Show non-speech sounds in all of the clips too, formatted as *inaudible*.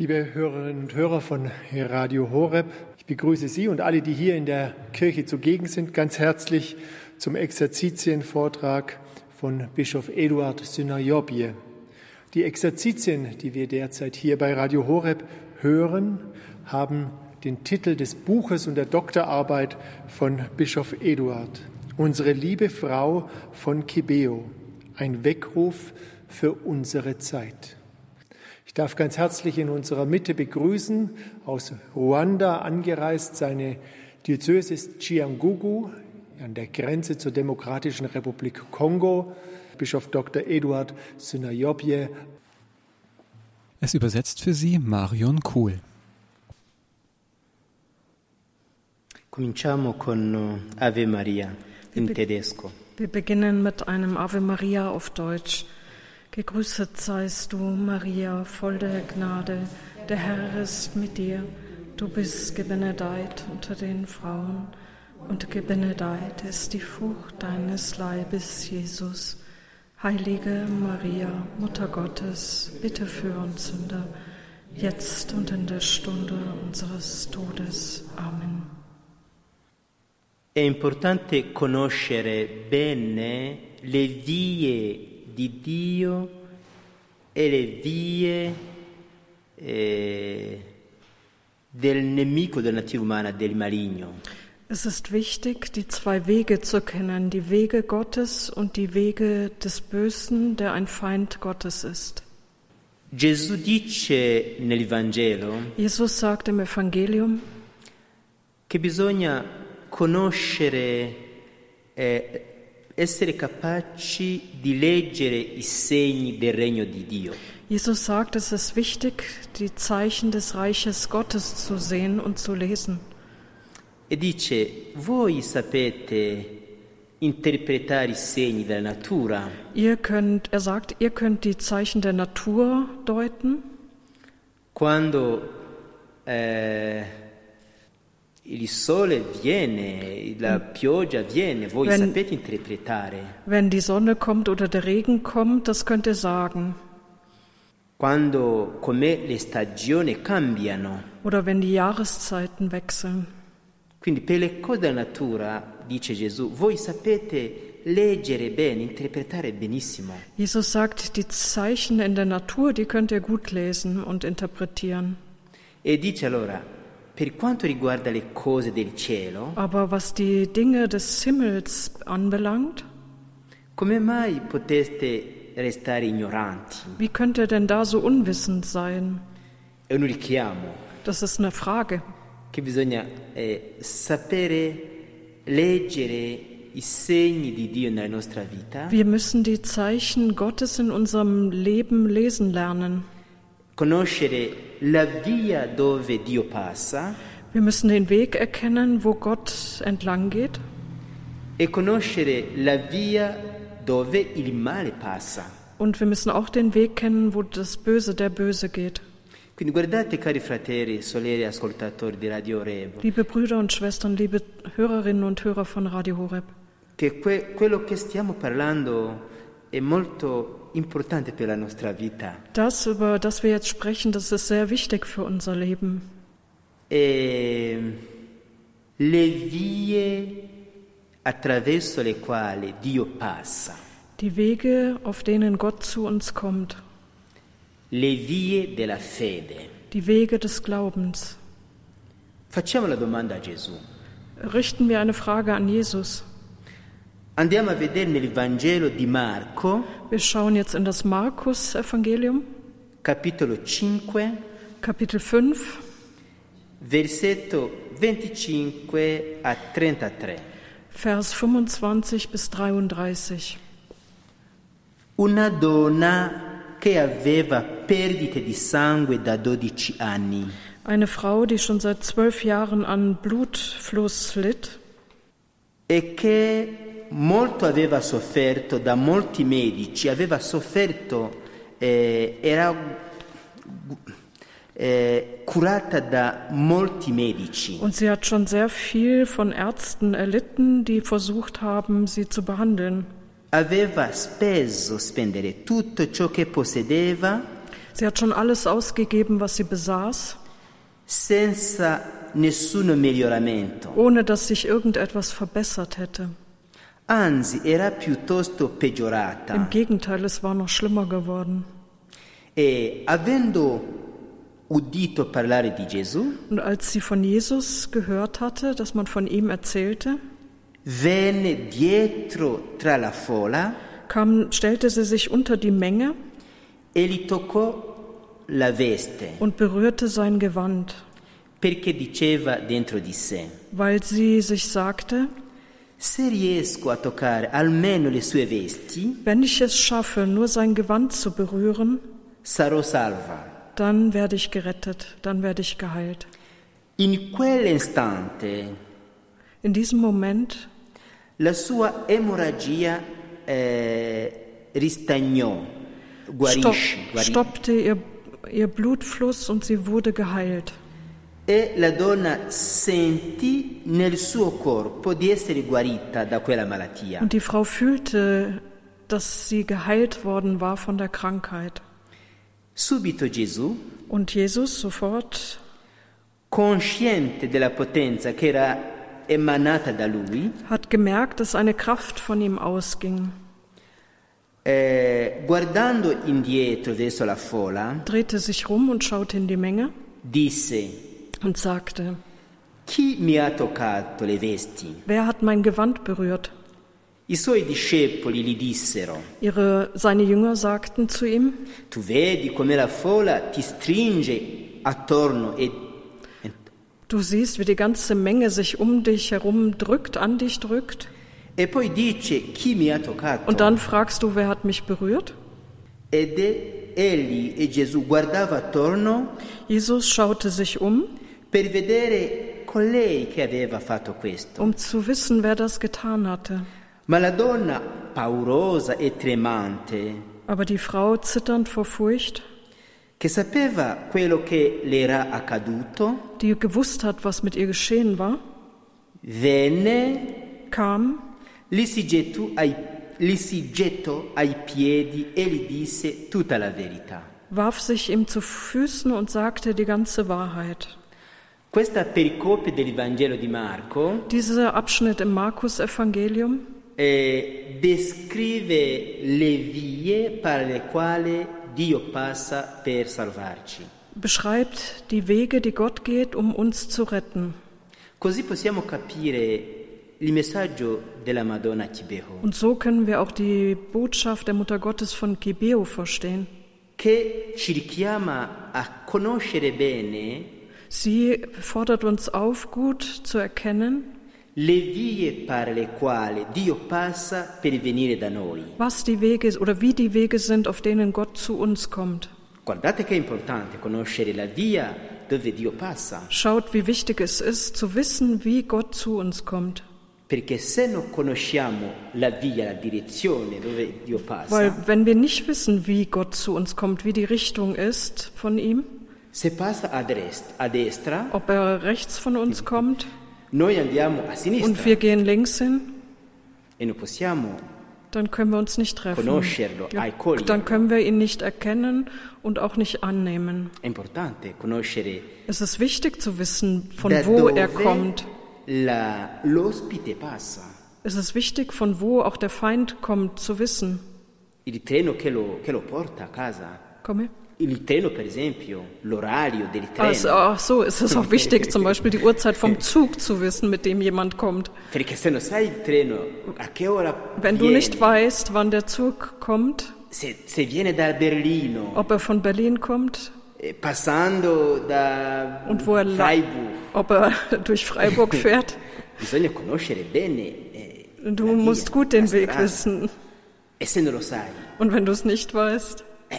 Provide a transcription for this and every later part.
Liebe Hörerinnen und Hörer von Radio Horeb, ich begrüße Sie und alle, die hier in der Kirche zugegen sind, ganz herzlich zum Exerzitienvortrag von Bischof Eduard Synajobje. Die Exerzitien, die wir derzeit hier bei Radio Horeb hören, haben den Titel des Buches und der Doktorarbeit von Bischof Eduard. Unsere liebe Frau von Kibeo, ein Weckruf für unsere Zeit. Ich darf ganz herzlich in unserer Mitte begrüßen, aus Ruanda angereist, seine Diözese ist Chiangugu an der Grenze zur Demokratischen Republik Kongo, Bischof Dr. Eduard Synayobje. Es übersetzt für Sie Marion Kuhl. Cominciamo con Ave Maria in tedesco. Wir beginnen mit einem Ave Maria auf Deutsch. Gegrüßet seist du, Maria, voll der Gnade, der Herr ist mit dir. Du bist gebenedeit unter den Frauen, und gebenedeit ist die Frucht deines Leibes, Jesus. Heilige Maria, Mutter Gottes, bitte für uns Sünder, jetzt und in der Stunde unseres Todes. Amen. È importante conoscere bene le vie di Dio e le vie eh, del nemico della natura umana, del maligno. Es ist wichtig, die zwei Wege zu kennen, die Wege Gottes und die Wege des Bösen, der ein Feind Gottes ist. Gesù dice nel Vangelo Jesus sagt im Evangelium, che bisogna conoscere eh, essere capaci di leggere i segni del regno di Dio. Jesus sagt, es ist wichtig, die Zeichen des Reiches Gottes zu sehen und zu lesen. E dice, voi sapete interpretare i segni della natura? Ihr könnt, er sagt, ihr könnt die Zeichen der Natur deuten. Quando eh, il sole viene, la pioggia viene, voi Wenn- sapete interpretare. Wenn die Sonne kommt oder der Regen kommt, das könnt ihr sagen. Quando come le stagioni cambiano. Oder wenn die Jahreszeiten wechseln. Quindi per le cose della natura, dice Gesù, voi sapete leggere bene, interpretare benissimo. Jesus sagt, die Zeichen in der Natur, die könnt ihr gut lesen und interpretieren. E dice allora, per quanto riguarda le cose del cielo, Aber was die Dinge des Himmels anbelangt, come mai poteste restare ignoranti? wie könnt ihr denn da so unwissend sein? È un richiamo Das ist eine Frage. che bisogna eh, sapere leggere i segni di Dio nella nostra vita, Wir müssen die Zeichen Gottes in unserem Leben lesen lernen. Conoscere la via dove Dio passa Wir müssen den Weg erkennen, wo Gott entlang geht. e conoscere la via dove il male passa. Und wir müssen auch den Weg kennen, wo das Böse der Böse geht. Quindi guardate cari fratelli, soleri ascoltatori di Radio Revo, Liebe Brüder und Schwestern, liebe Hörerinnen und Hörer von Radio Horeb, che que- quello che stiamo parlando è molto importante per la nostra vita. das, über das wir jetzt sprechen, das ist sehr wichtig für unser Leben. E le vie attraverso le quali Dio passa, Die Wege, auf denen Gott zu uns kommt, le vie della fede. die Wege des Glaubens. Facciamo la domanda a Gesù. Richten wir eine Frage an Jesus. Andiamo a vedere nel Vangelo di Marco, Wir schauen jetzt in das Markus-Evangelium, capitolo 5, Kapitel 5, versetto 25 a 33. Vers 25 bis 33. Una donna che aveva perdite di sangue da 12 anni Eine Frau, die schon seit zwölf Jahren an Blutfluss litt e che molto aveva sofferto da molti medici, aveva sofferto, eh, era eh, curata da molti medici. und sie hat schon sehr viel von Ärzten erlitten, die versucht haben, sie zu behandeln. Aveva speso, spendere tutto ciò che possedeva Sie hat schon alles ausgegeben, was sie besaß, senza nessuno miglioramento. ohne dass sich irgendetwas verbessert hätte. Anzi, era piuttosto Im peggiorata. Gegenteil, es war noch schlimmer geworden. E avendo udito parlare di Gesù, Und als sie von Jesus gehört hatte, dass man von ihm erzählte, venne dietro tra la folla kam, stellte sie sich unter die Menge e gli toccò la veste, und berührte sein Gewand, perché diceva dentro di sé, weil sie sich sagte, se riesco a toccare almeno le sue vesti, wenn ich es schaffe, nur sein Gewand zu berühren, sarò salva. dann werde ich gerettet, dann werde ich geheilt. In quell'istante In diesem Moment la sua emorragia eh, ristagnò, stopp, guarisce, stoppte ihr, ihr Blutfluss und sie wurde geheilt. E la donna sentì nel suo corpo di essere guarita da quella malattia. Und die Frau fühlte, dass sie geheilt worden war von der Krankheit. Subito Gesù, Und Jesus sofort, consciente della potenza che era emanata da lui, hat gemerkt, dass eine Kraft von ihm ausging, eh, guardando indietro verso la folla, drehte sich rum und schaute in die Menge disse, und sagte, chi mi ha toccato le vesti? wer hat mein Gewand berührt? I suoi discepoli gli dissero, Ihre, seine Jünger sagten zu ihm, tu vedi come la folla ti stringe attorno e, e du siehst, wie die ganze Menge sich um dich herum drückt, an dich drückt, e poi dice chi mi ha toccato? und dann fragst du, wer hat mich berührt? Ed è- egli e Gesù guardava attorno Jesus schaute sich um, per vedere colei che aveva fatto questo. um zu wissen, wer das getan hatte. Ma la donna, paurosa e tremante, Aber die Frau, zitternd vor Furcht, che sapeva quello che le era accaduto, die gewusst hat, was mit ihr geschehen war, venne, kam, gli si, gettò ai, gli si gettò ai piedi e gli disse tutta la verità. warf sich ihm zu Füßen und sagte die ganze Wahrheit. Dieser Abschnitt im Markus-Evangelium eh, descrive le vie per le quali Dio passa per salvarci. beschreibt die Wege, die Gott geht, um uns zu retten. Così possiamo capire il messaggio della Madonna a Kibeho, Und so können wir auch die Botschaft der Mutter Gottes von Kibeo verstehen. che ci richiama a conoscere bene Sie fordert uns auf, gut zu erkennen, was die Wege oder wie die Wege sind, auf denen Gott zu uns kommt. Guardate che è importante conoscere la via dove Dio passa, Schaut, wie wichtig es ist, zu wissen, wie Gott zu uns kommt. perché se non conosciamo la via, la direzione dove Dio passa, Weil wenn wir nicht wissen, wie Gott zu uns kommt, wie die Richtung ist von ihm, ob er rechts von uns kommt und wir gehen links hin, e dann können wir uns nicht treffen. dann können wir ihn nicht erkennen und auch nicht annehmen. Es ist wichtig zu wissen, von wo er kommt. Es ist wichtig, von wo auch der Feind kommt, zu wissen. Il treno che lo, che lo porta a casa. Komme. Also, ach so, es ist auch *laughs* wichtig, zum Beispiel die Uhrzeit vom Zug zu wissen, mit dem jemand kommt. Wenn du nicht weißt, wann der Zug kommt, ob er von Berlin kommt, eh, Und wo er Freiburg, ob er *laughs* durch Freiburg *laughs* fährt, eh, du musst gut den Weg wissen. E Und wenn du es nicht weißt, eh,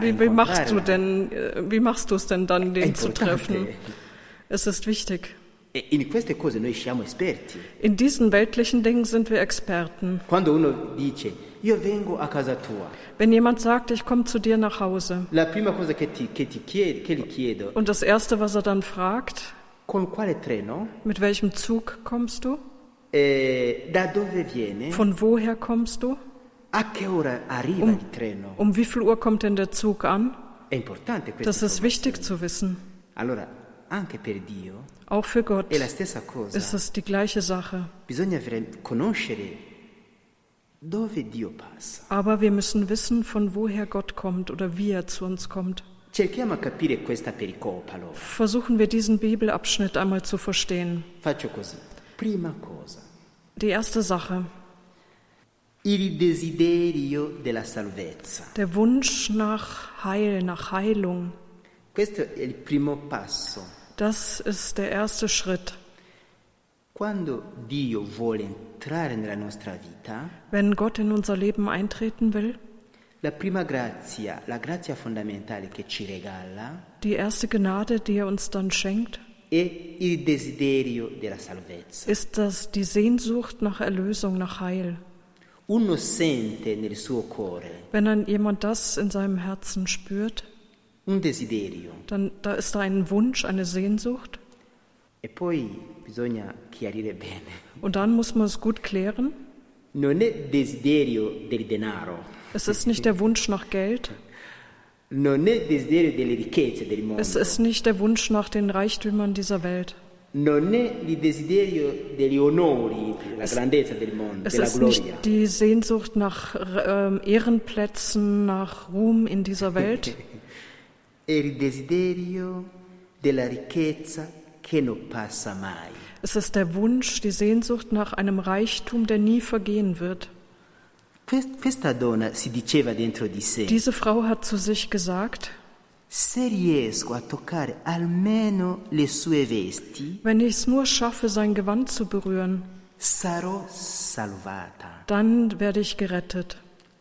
wie, wie machst du denn, äh, wie machst du es denn dann, den zu treffen? Es ist wichtig. E in diesen weltlichen Dingen sind wir Experten. Wenn jemand sagt, ich komme zu dir nach Hause, und das Erste, was er dann fragt, mit welchem Zug kommst du? Eh? Von woher kommst du? Um, um wie viel Uhr kommt denn der Zug an? Das ist wichtig zu wissen. Auch für Gott ist es die gleiche Sache. Aber wir müssen wissen, von woher Gott kommt oder wie er zu uns kommt. Versuchen wir diesen Bibelabschnitt einmal zu verstehen. Die erste Sache, il desiderio della salvezza. Der Wunsch nach Heil, nach Heilung. Questo è il primo passo. Das ist der erste Schritt. Quando Dio vuole entrare nella nostra vita, Wenn Gott in unser Leben eintreten will, la prima grazia, la grazia fondamentale che ci regala die erste Gnade, die er uns dann schenkt, è il desiderio della salvezza. ist das die Sehnsucht nach Erlösung, nach Heil. Uno sente nel suo cuore Wenn dann jemand das in seinem Herzen spürt, un desiderio dann da ist da ein Wunsch, eine Sehnsucht. e poi bisogna chiarire bene. Und dann muss man es gut klären. Non è desiderio del denaro, Es ist nicht der Wunsch nach Geld, non è desiderio delle ricchezze del mondo, es ist nicht der Wunsch nach den Reichtümern dieser Welt. Non è il desiderio degli onori, della grandezza del mondo, Es della ist gloria. nicht die Sehnsucht nach ähm, Ehrenplätzen, nach Ruhm in dieser Welt. *laughs* È il desiderio della ricchezza che non passa mai. Es ist der Wunsch, die Sehnsucht nach einem Reichtum, der nie vergehen wird. Quest- Questa donna si diceva dentro di sé, Diese Frau hat zu sich gesagt, se riesco a toccare almeno le sue vesti, wenn ich es nur schaffe, sein Gewand zu berühren, sarò salvata. dann werde ich gerettet.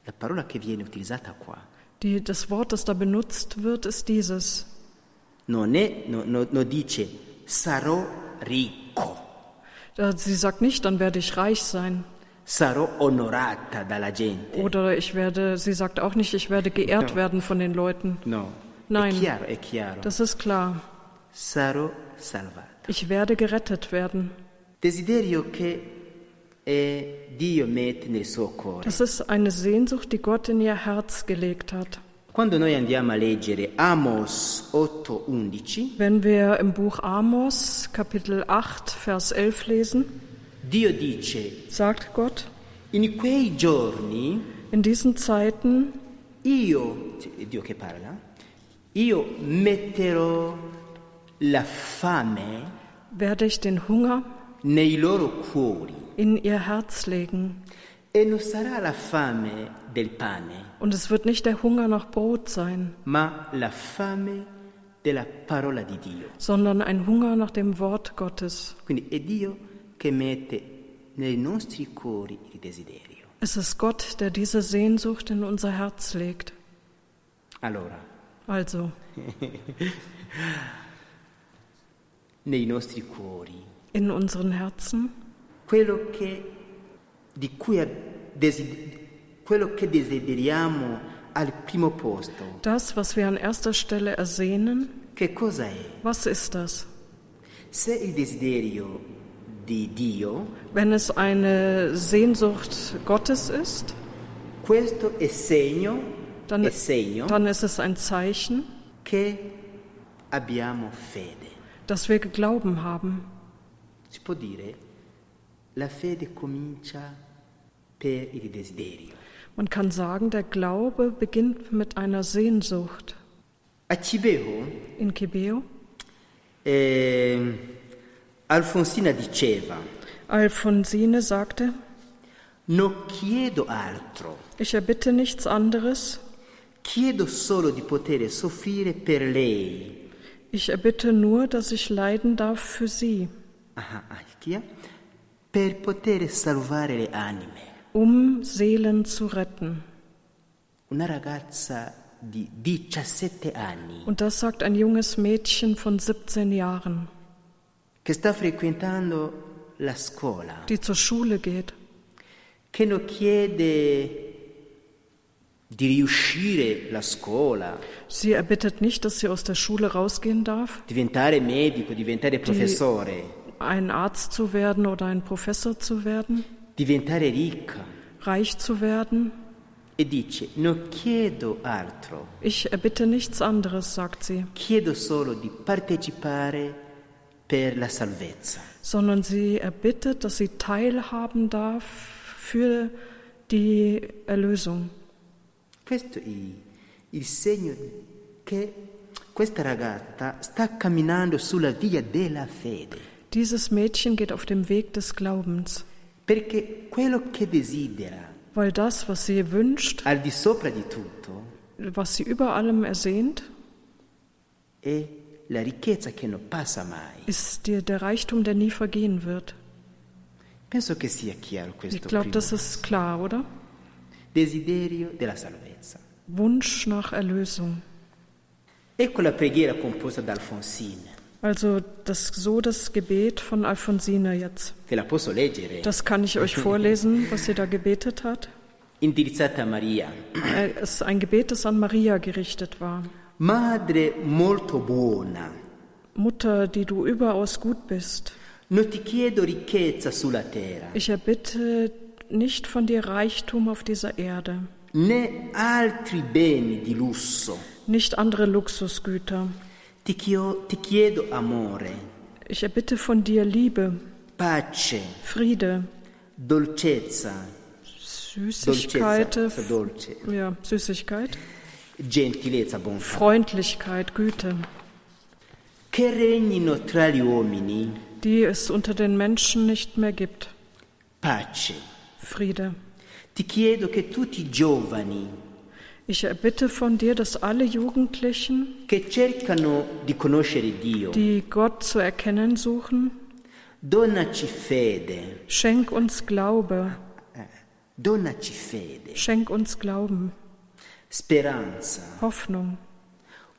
La parola che viene utilizzata qua Die, das Wort, das da benutzt wird, ist dieses. non, è, no- no- non dice sarò ricco, Äh, Sie sagt nicht, dann werde ich reich sein. sarò onorata dalla gente. Oder ich werde, sie sagt auch nicht, ich werde geehrt werden von den Leuten. No, Nein. è chiaro, è chiaro. Das ist klar. Sarò salvata. Ich werde gerettet werden. Desiderio che eh, Dio mette nel suo cuore. Das ist eine Sehnsucht, die Gott in ihr Herz gelegt hat. Quando noi andiamo a leggere Amos 8:11, Wenn wir im Buch Amos Kapitel 8 Vers 11 lesen, Dio dice, sagt Gott, in quei giorni in diesen Zeiten io, Dio che parla, io metterò la fame werde ich den Hunger nei loro cuori in ihr Herz legen. e non sarà la fame del pane, Und es wird nicht der Hunger nach Brot sein, ma la fame della parola di Dio. sondern ein Hunger nach dem Wort Gottes. Quindi è Dio che mette nei nostri cuori il desiderio. Es ist Gott, der diese Sehnsucht in unser Herz legt. Allora, Also, *laughs* nei nostri cuori, in unseren Herzen, quello che, di cui quello che desideriamo al primo posto, das, was wir an erster Stelle ersehnen, che cosa è? was ist das? Se il desiderio di Dio, Wenn es eine Sehnsucht Gottes ist, questo è segno, dann, è segno dann ist es ein Zeichen, che abbiamo fede. dass wir Glauben haben. Si può dire, la fede comincia per il desiderio. Man kann sagen, der Glaube beginnt mit einer Sehnsucht. A Cibeo, In Kibeo, eh, Alfonsina diceva, Alfonsine sagte, non chiedo altro, ich erbitte nichts anderes, chiedo solo di poter soffrire per lei. ich erbitte nur, dass ich leiden darf für sie, Ah, ah, è? Per poter salvare le anime. um Seelen zu retten. Una ragazza di 17 anni Und das sagt ein junges Mädchen von 17 Jahren, che sta frequentando la scuola, die zur Schule geht, che non chiede di riuscire la scuola, Sie erbittet nicht, dass sie aus der Schule rausgehen darf, diventare medico, diventare professore, ein Arzt zu werden oder ein Professor zu werden, diventare ricca, reich zu werden, e dice, non chiedo altro, Ich erbitte nichts anderes, sagt sie, chiedo solo di partecipare per la salvezza. sondern sie erbittet, dass sie teilhaben darf für die Erlösung. Questo è il segno che questa ragazza sta camminando sulla via della fede, Dieses Mädchen geht auf dem Weg des Glaubens, perché quello che desidera, weil das, was sie wünscht, al di sopra di tutto, was sie über allem ersehnt, è la ricchezza che non passa mai. ist dir der Reichtum, der nie vergehen wird. Penso che sia chiaro Ich questo glaube, primo das ist klar, oder? desiderio della salvezza. Wunsch nach Erlösung. Ecco la preghiera composta da Alfonsine. Also das, so das Gebet von Alfonsine jetzt. Das kann ich euch vorlesen, was sie da gebetet hat. Indirizzata Maria. Äh, Es ist ein Gebet, das an Maria gerichtet war. Madre molto buona, Mutter, die du überaus gut bist, non ti chiedo ricchezza sulla terra, ich erbitte nicht von dir Reichtum auf dieser Erde, né altri beni di lusso. nicht andere Luxusgüter. Ti, chio- ti chiedo amore, Ich erbitte von dir Liebe, pace, Friede, dolcezza, Süßigkeit, dolce, ja, Süßigkeit, gentilezza, bontà, Freundlichkeit, Güte, che regnino tra gli uomini, die es unter den Menschen nicht mehr gibt. pace. Friede. Ich erbitte von dir, dass alle Jugendlichen, che cercano di conoscere Dio, die Gott zu erkennen suchen, donaci fede, schenk uns Glaube, donaci fede, schenk uns Glauben, speranza, Hoffnung,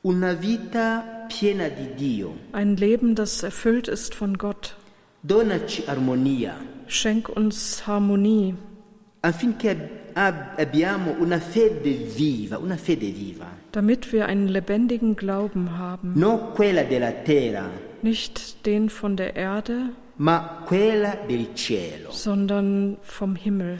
una vita piena di Dio, ein Leben, das erfüllt ist von Gott. donaci armonia, Schenk uns Harmonie, affinché ab- ab- abbiamo una fede viva, una fede viva, damit wir einen lebendigen Glauben haben, non quella della terra, nicht den von der Erde, ma quella del cielo. sondern vom Himmel.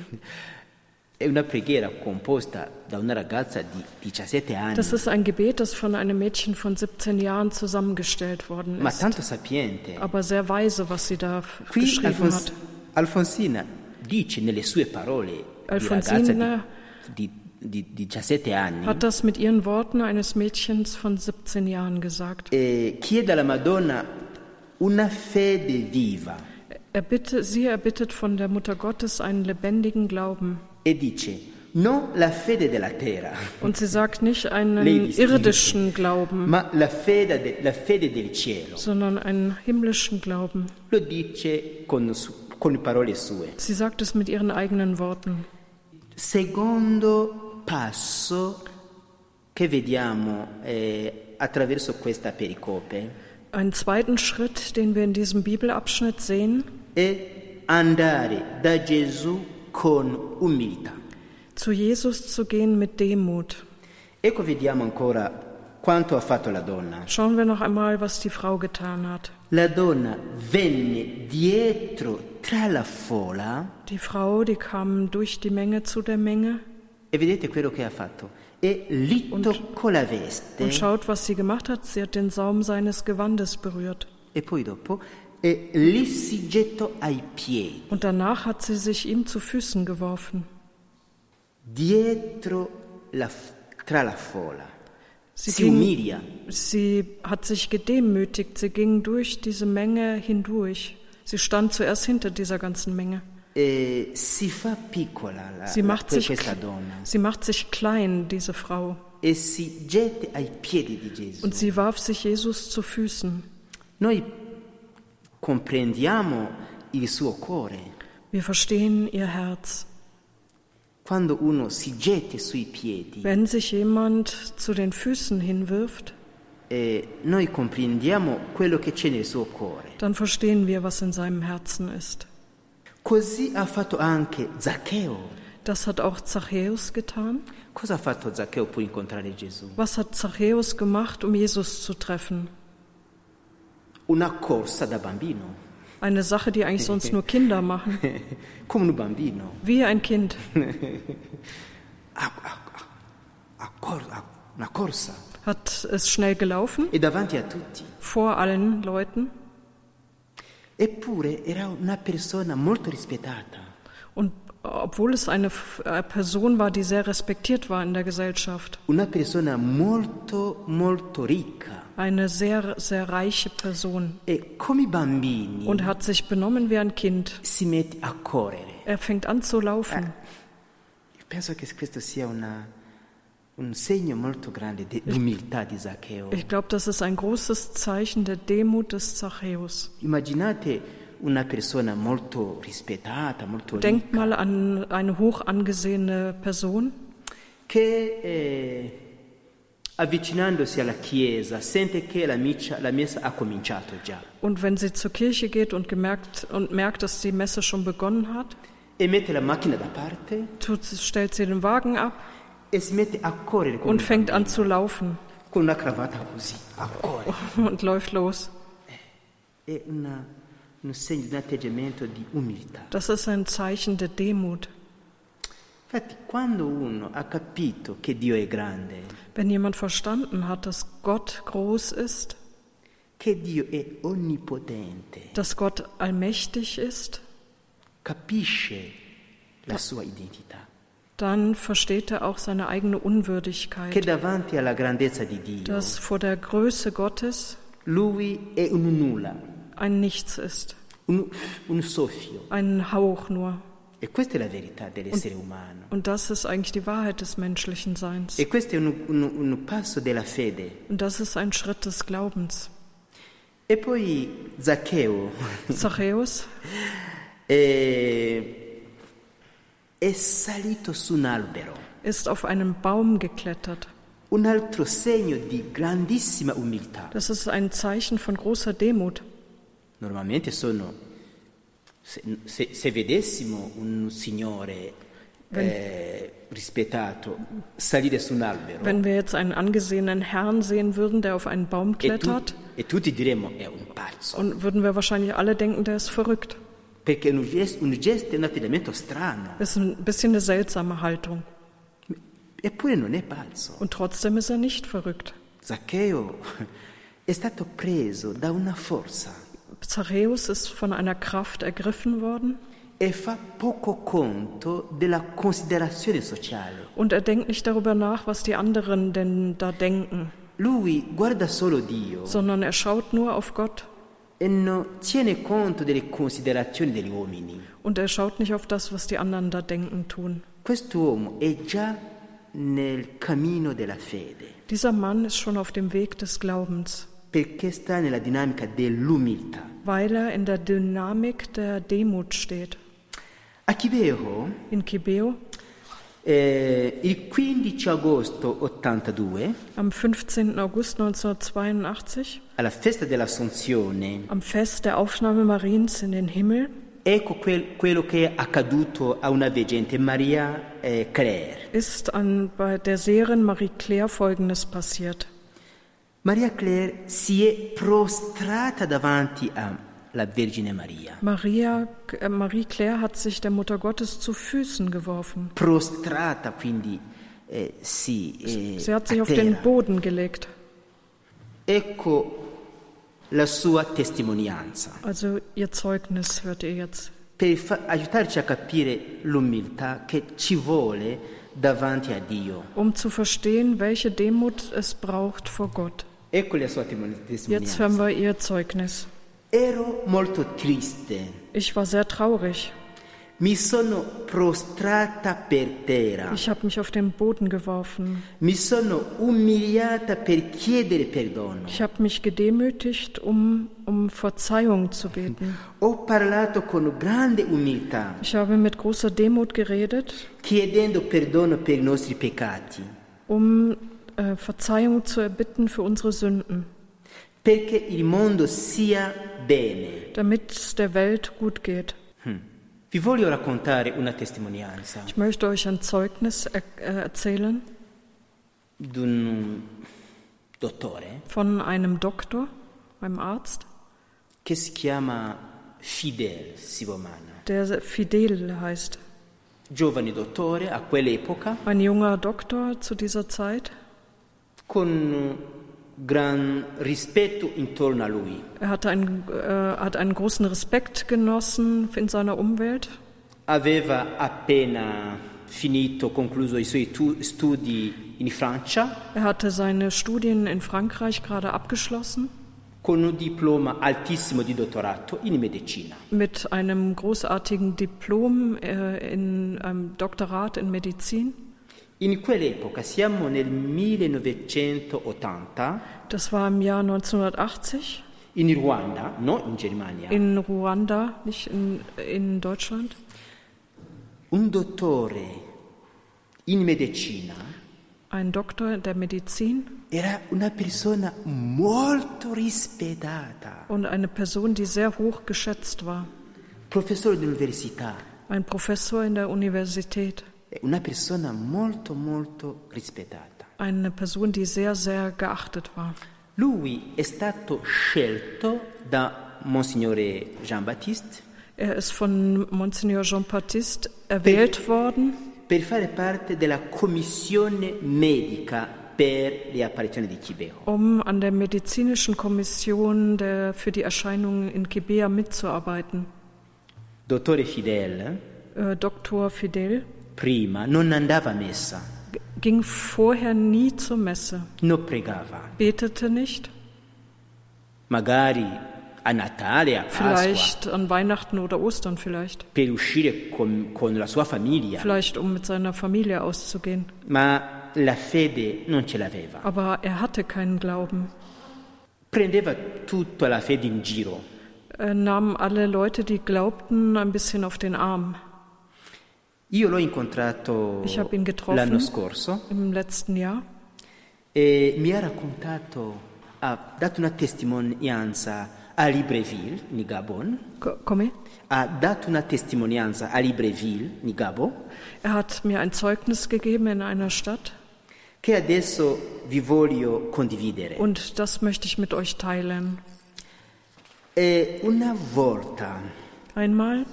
È una preghiera composta da una ragazza di 17 anni, Das ist ein Gebet, das von einem Mädchen von 17 Jahren zusammengestellt worden ma ist, tanto sapiente. aber sehr weise, was sie da Qui geschrieben Alfons- hat. Alfonsina dice nelle sue parole di ragazza di, di, di 17 anni, Hat das mit ihren Worten eines Mädchens von 17 Jahren gesagt. eh, chiede alla Madonna una fede viva Er bitte, sie erbittet von der Mutter Gottes einen lebendigen Glauben. e dice non la fede della terra, Und sie sagt nicht einen irdischen Glauben, ma la fede, de- la fede del cielo. sondern einen himmlischen Glauben. Lo dice con, su- con parole sue. Sie sagt es mit ihren eigenen Worten. Secondo passo che vediamo eh, attraverso questa pericope Einen zweiten Schritt, den wir in diesem Bibelabschnitt sehen, è andare da Gesù con umiltà. zu Jesus zu gehen mit Demut. Ecco vediamo ancora quanto ha fatto la donna. Schauen wir noch einmal, was die Frau getan hat. La donna venne dietro Die Frau, die kam durch die Menge zu der Menge e vedete quello che ha fatto. E lì toccò la veste und schaut, was sie gemacht hat. Sie hat den Saum seines Gewandes berührt. e poi dopo e lì si gettò ai piedi, Und danach hat sie sich ihm zu Füßen geworfen. dietro la, tra la folla. Sie, Si umilia sie hat sich gedemütigt. Sie ging durch diese Menge hindurch. Sie stand zuerst hinter dieser ganzen Menge. e Sie macht, sich, sie macht sich klein, diese Frau. e. Und sie warf sich Jesus zu Füßen. Wir verstehen ihr Herz. Wenn sich jemand zu den Füßen hinwirft, dann verstehen wir, was in seinem Herzen ist. Così ha fatto anche Zaccheo. Das hat auch Zachäus getan. Cosa ha fatto Zaccheo per incontrare Gesù? Was hat Zachäus gemacht, um Jesus zu treffen? Una corsa da bambino, Eine Sache, die eigentlich sonst nur Kinder machen. *laughs* come un bambino. Wie ein Kind. *laughs* una corsa hat es schnell gelaufen e vor allen Leuten Eppure era una persona molto rispettata. und obwohl es eine äh, Person war, die sehr respektiert war in der Gesellschaft, Una persona molto, molto ricca. eine sehr, sehr reiche Person E come bambini und hat sich benommen wie ein Kind. si mette a correre. Er fängt an zu laufen. Penso che questo sia una- Ich glaube, das ist ein großes Zeichen der Demut des Zachäus. Immaginate una persona molto rispettata, molto Denkt ricca, mal an eine hoch angesehene Person, che eh, avvicinandosi alla chiesa sente che la, miccia- la messa ha cominciato già. Und wenn sie zur Kirche geht und, gemerkt, und merkt, dass die Messe schon begonnen hat, e mette la macchina da parte. tut, stellt sie den Wagen ab e und un fängt an zu laufen *laughs* und läuft los. Umiltà. Das ist ein Zeichen der Demut. Wenn jemand verstanden hat, dass Gott groß ist, dass Gott allmächtig ist, capisce la sua identità, dann versteht er auch seine eigene che Unwürdigkeit, davanti alla grandezza di Dio, dass vor der Größe Gottes lui è un nulla, ein Nichts ist, un, un soffio. ein Hauch nur. E questa è la verità dell'essere umano. Und das ist eigentlich die Wahrheit des menschlichen Seins. E questo è un, un- un passo della fede. Und das ist ein Schritt des Glaubens. E poi Zaccheo Zachäus è, *laughs* è salito su un albero, ist auf einen Baum geklettert. un altro segno di grandissima umiltà. Das ist ein Zeichen von großer Demut. Normalmente sono, se, se- se vedessimo un signore eh, rispettato salire su un albero Wenn wir jetzt einen angesehenen Herrn sehen würden, der auf einen Baum e, tu- klettert, e tutti diremmo è un pazzo, und würden wir wahrscheinlich alle denken, der ist verrückt. Ist ein bisschen eine seltsame Haltung. Und trotzdem ist er nicht verrückt. Zaccheo è stato preso da una forza Zachäus ist von einer Kraft ergriffen worden. E fa poco conto della considerazione sociale. und er denkt nicht darüber nach, was die anderen denn da denken, Lui guarda solo Dio. Sondern er schaut nur auf Gott e und er schaut nicht auf das, was die anderen da denken tun. Dieser Mann ist schon auf dem Weg des Glaubens, perché sta nella dinamica dell'umiltà. weil er in der Dynamik der Demut steht. In Kibeo eh, il 15 agosto 82, am 15. August 1982, alla festa dell'Assunzione, am Fest der Aufnahme Mariens in den Himmel, ecco quel- quello che è accaduto a una veggente, Maria eh, Claire. ist an, bei der Seherin Marie Claire Folgendes passiert. Maria Claire si è prostrata davanti alla Vergine Maria. Maria, äh, Marie Claire hat sich der Mutter Gottes zu Füßen geworfen. Prostrata, quindi eh, si eh, Sie hat sich auf den terra. Boden gelegt. Ecco la sua testimonianza, Also ihr Zeugnis hört ihr jetzt. per fa- aiutarci a capire l'umiltà che ci vuole davanti a Dio. Um zu verstehen, welche Demut es braucht vor Gott. Ecco la sua temo- Jetzt hören testimonianza. wir ihr Zeugnis. Ero molto triste, Ich war sehr traurig. mi sono prostrata per terra, Ich habe mich auf den Boden geworfen. mi sono umiliata per chiedere perdono. Ich habe mich gedemütigt, um um Verzeihung zu beten. Ho parlato con grande umiltà, Ich habe mit großer Demut geredet, chiedendo perdono per i nostri peccati, um äh, Verzeihung zu erbitten für unsere Sünden, perché il mondo sia bene. damit es der Welt gut geht. Vi voglio raccontare una testimonianza Ich möchte euch ein Zeugnis er äh, erzählen di un dottore von einem Doktor, einem Arzt, che si chiama Fidel Sibomana. der Fidel heißt. giovane dottore a quell'epoca, ein junger Doktor zu dieser Zeit. con Er hatte einen, äh, hat einen großen Respekt genossen in seiner Umwelt. Aveva appena finito, concluso i suoi tu- studi in Francia Er hatte seine Studien in Frankreich gerade abgeschlossen con un diploma altissimo di dottorato in medicina. mit einem großartigen Diplom äh, in einem Doktorat in Medizin. In quell'epoca, siamo nel 1980, Das war im Jahr 1980 in Ruanda, non in Germania, in Ruanda, nicht in, in Deutschland. un dottore in medicina Ein Doktor der Medizin era una persona molto rispettata, und eine Person, die sehr hoch geschätzt war. professore di università, Ein Professor in der Universität. Una persona molto molto rispettata. Eine Person, die sehr, sehr geachtet war. Lui è stato scelto da Monsignore Jean-Baptiste Er ist von Monsignor Jean-Baptiste erwählt worden, per fare parte della commissione medica per um an der medizinischen Kommission der, für die Erscheinungen in Kibea mitzuarbeiten. Dottore Fidel Äh, Dr. Fidel prima non andava a messa, ging vorher nie zur Messe, non pregava. betete nicht, Magari a Natale, a Pasqua, vielleicht an Weihnachten oder Ostern vielleicht, per uscire con, con la sua famiglia, vielleicht um mit seiner Familie auszugehen. ma la fede non ce l'aveva. Aber er hatte keinen Glauben. Prendeva tutta la fede in giro. Er nahm alle Leute, die glaubten, ein bisschen auf den Arm. Io l'ho incontrato Ich habe ihn getroffen. l'anno scorso Im letzten Jahr e mi ha raccontato, ha dato una testimonianza a Libreville, in Gabon, Ko- Komme. ha dato una testimonianza a Libreville, in Gabon, Er hat mir ein Zeugnis gegeben in einer Stadt che adesso vi voglio condividere. und das möchte ich mit euch teilen. E una volta, Einmal,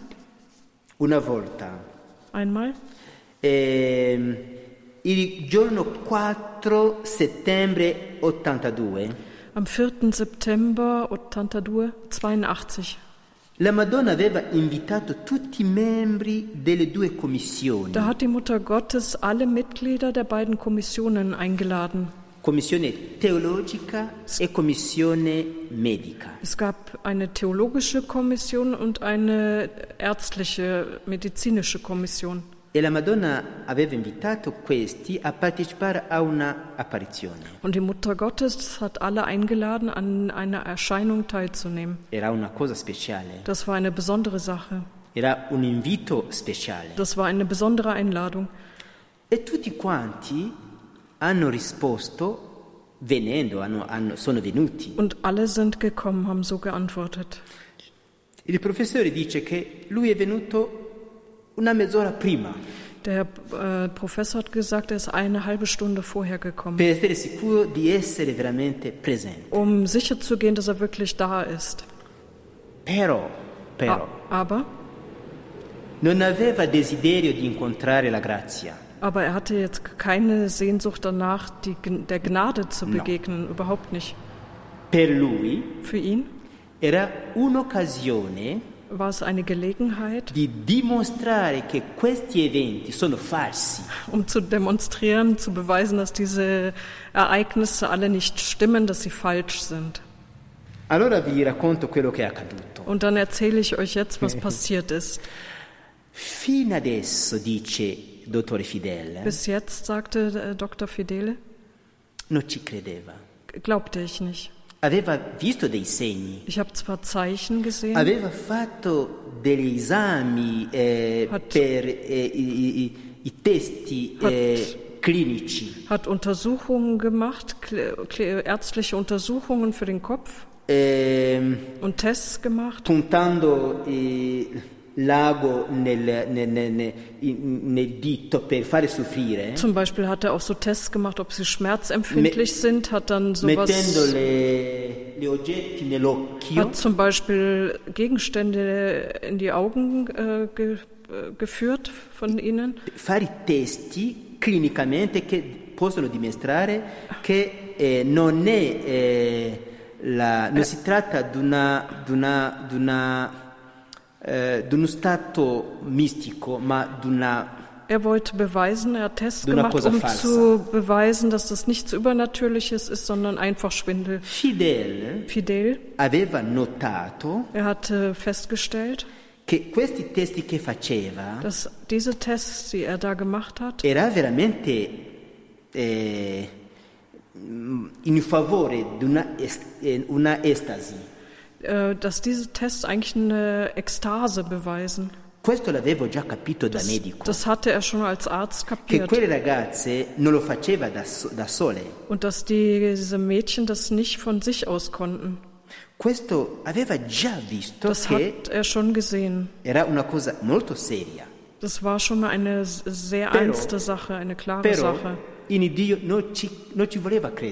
una volta, einmal, ehm, il giorno 4 settembre 82, am 4. September 82, la Madonna aveva invitato tutti i membri delle due commissioni, da hat die Mutter Gottes alle Mitglieder der beiden Kommissionen eingeladen. E medica. Es gab eine theologische Kommission und eine ärztliche, medizinische Kommission. E la Madonna aveva invitato questi a partecipare a una apparizione. Und die Mutter Gottes hat alle eingeladen, an einer Erscheinung teilzunehmen. Era una cosa speciale, Das war eine besondere Sache. era un invito speciale. Das war eine besondere Einladung. E tutti quanti hanno risposto venendo, hanno- hanno- sono venuti. Und alle sind gekommen, haben so geantwortet. Il professore dice che lui è venuto una mezz'ora prima Der äh, Professor hat gesagt, er ist eine halbe Stunde vorher gekommen, per essere sicuro di essere veramente presente. um sicherzugehen, dass er wirklich da ist. Però, però, A- Aber, non aveva desiderio di incontrare la grazia. Aber er hatte jetzt keine Sehnsucht danach, die, der Gnade zu begegnen, überhaupt nicht. Per lui Für ihn era un'occasione war es eine Gelegenheit, di dimostrare che questi eventi sono falsi. um zu demonstrieren, zu beweisen, dass diese Ereignisse alle nicht stimmen, dass sie falsch sind. Allora vi racconto quello che è accaduto. Und dann erzähle ich euch jetzt, was *laughs* passiert ist. Fino adesso, dice dottore Fidel, Bis jetzt, sagte äh, Dr. Fidele, non ci credeva. glaubte ich nicht. Aveva visto dei segni, Ich habe zwar Zeichen gesehen, aveva fatto degli esami eh, Hat- per eh, i, i- i testi Hat- eh, clinici, hat Untersuchungen gemacht, ärztliche Untersuchungen für den Kopf ehm, und Tests gemacht, puntando eh, l'ago nel, nel- nel- nel- dito per fare soffrire, Zum Beispiel hat er auch so Tests gemacht, ob sie schmerzempfindlich sind, hat dann mettendo sowas, le, le oggetti nell'occhio. hat zum Beispiel Gegenstände in die Augen äh, ge äh, geführt von ihnen, fare testi clinicamente che possono dimostrare che eh, non è eh, la- non si tratta di, una, eh, di uno stato mistico, ma di una Er wollte beweisen, er hat Tests gemacht, um falsa. zu beweisen, dass das nichts Übernatürliches ist, sondern einfach Schwindel. Fidel Fidel, aveva notato er hatte festgestellt, che questi testi che faceva dass diese Tests, die er da gemacht hat, era veramente eh, in favore di una, est- eh, una estasi. Äh, dass diese Tests eigentlich eine Ekstase beweisen. Questo l'avevo già capito da medico. Das hatte er schon als Arzt che kapiert. quelle ragazze non lo faceva da, da sole. Und dass diese Mädchen das nicht von sich aus konnten. Questo aveva già visto Das che hat er schon gesehen. era una cosa molto seria. Das war schon eine sehr ernste Sache, eine klare Però Sache.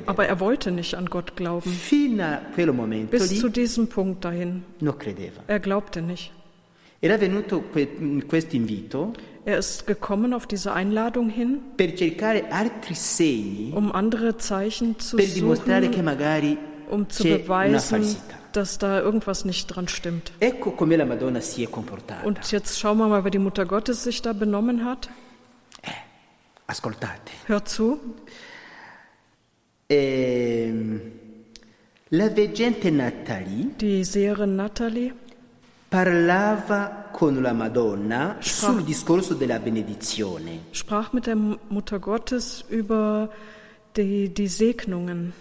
Aber er wollte nicht an Gott glauben. Bis zu diesem Punkt dahin. Er glaubte nicht. Er ist gekommen auf diese Einladung hin, per cercare altri segni um andere Zeichen zu suchen, um zu beweisen, dass da irgendwas nicht dran stimmt. Und jetzt schauen wir mal, wie die Mutter Gottes sich da benommen hat. Ascoltate. Hört zu. Ehm, la veggente Natalie Die Seherin Natalie parlava con la Madonna Sprach- sul discorso della benedizione. sprach mit der Mutter Gottes über die, die Segnungen.